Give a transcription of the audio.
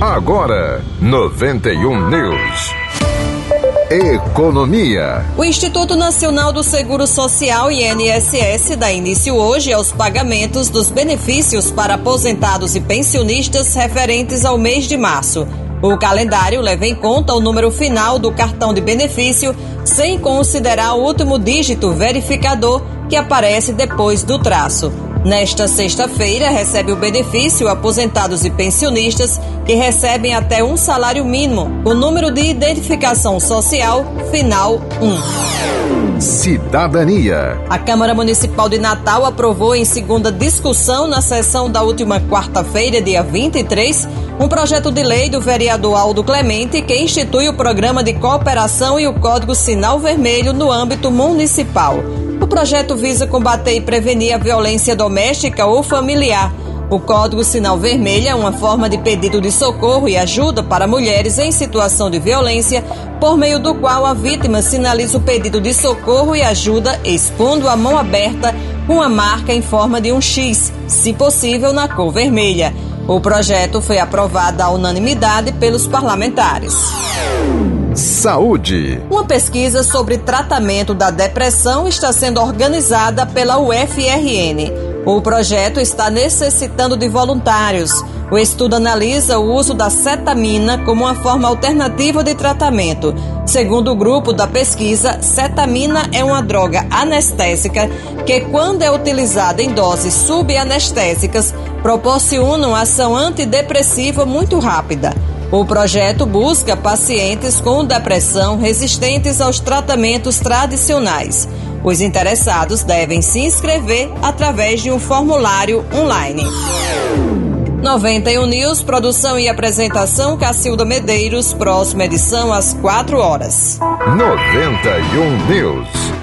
Agora, 91 News. Economia. O Instituto Nacional do Seguro Social, INSS, dá início hoje aos pagamentos dos benefícios para aposentados e pensionistas referentes ao mês de março. O calendário leva em conta o número final do cartão de benefício, sem considerar o último dígito verificador que aparece depois do traço. Nesta sexta-feira, recebe o benefício aposentados e pensionistas que recebem até um salário mínimo, o número de identificação social final 1. Cidadania. A Câmara Municipal de Natal aprovou em segunda discussão na sessão da última quarta-feira, dia 23, um projeto de lei do vereador Aldo Clemente que institui o programa de cooperação e o Código Sinal Vermelho no âmbito municipal. O projeto visa combater e prevenir a violência doméstica ou familiar. O Código Sinal Vermelho é uma forma de pedido de socorro e ajuda para mulheres em situação de violência, por meio do qual a vítima sinaliza o pedido de socorro e ajuda expondo a mão aberta com a marca em forma de um X, se possível na cor vermelha. O projeto foi aprovado à unanimidade pelos parlamentares. Saúde. Uma pesquisa sobre tratamento da depressão está sendo organizada pela UFRN. O projeto está necessitando de voluntários. O estudo analisa o uso da cetamina como uma forma alternativa de tratamento. Segundo o grupo da pesquisa, cetamina é uma droga anestésica que, quando é utilizada em doses subanestésicas, proporciona uma ação antidepressiva muito rápida. O projeto busca pacientes com depressão resistentes aos tratamentos tradicionais. Os interessados devem se inscrever através de um formulário online. 91 News, produção e apresentação Cacilda Medeiros, próxima edição às 4 horas. 91 News.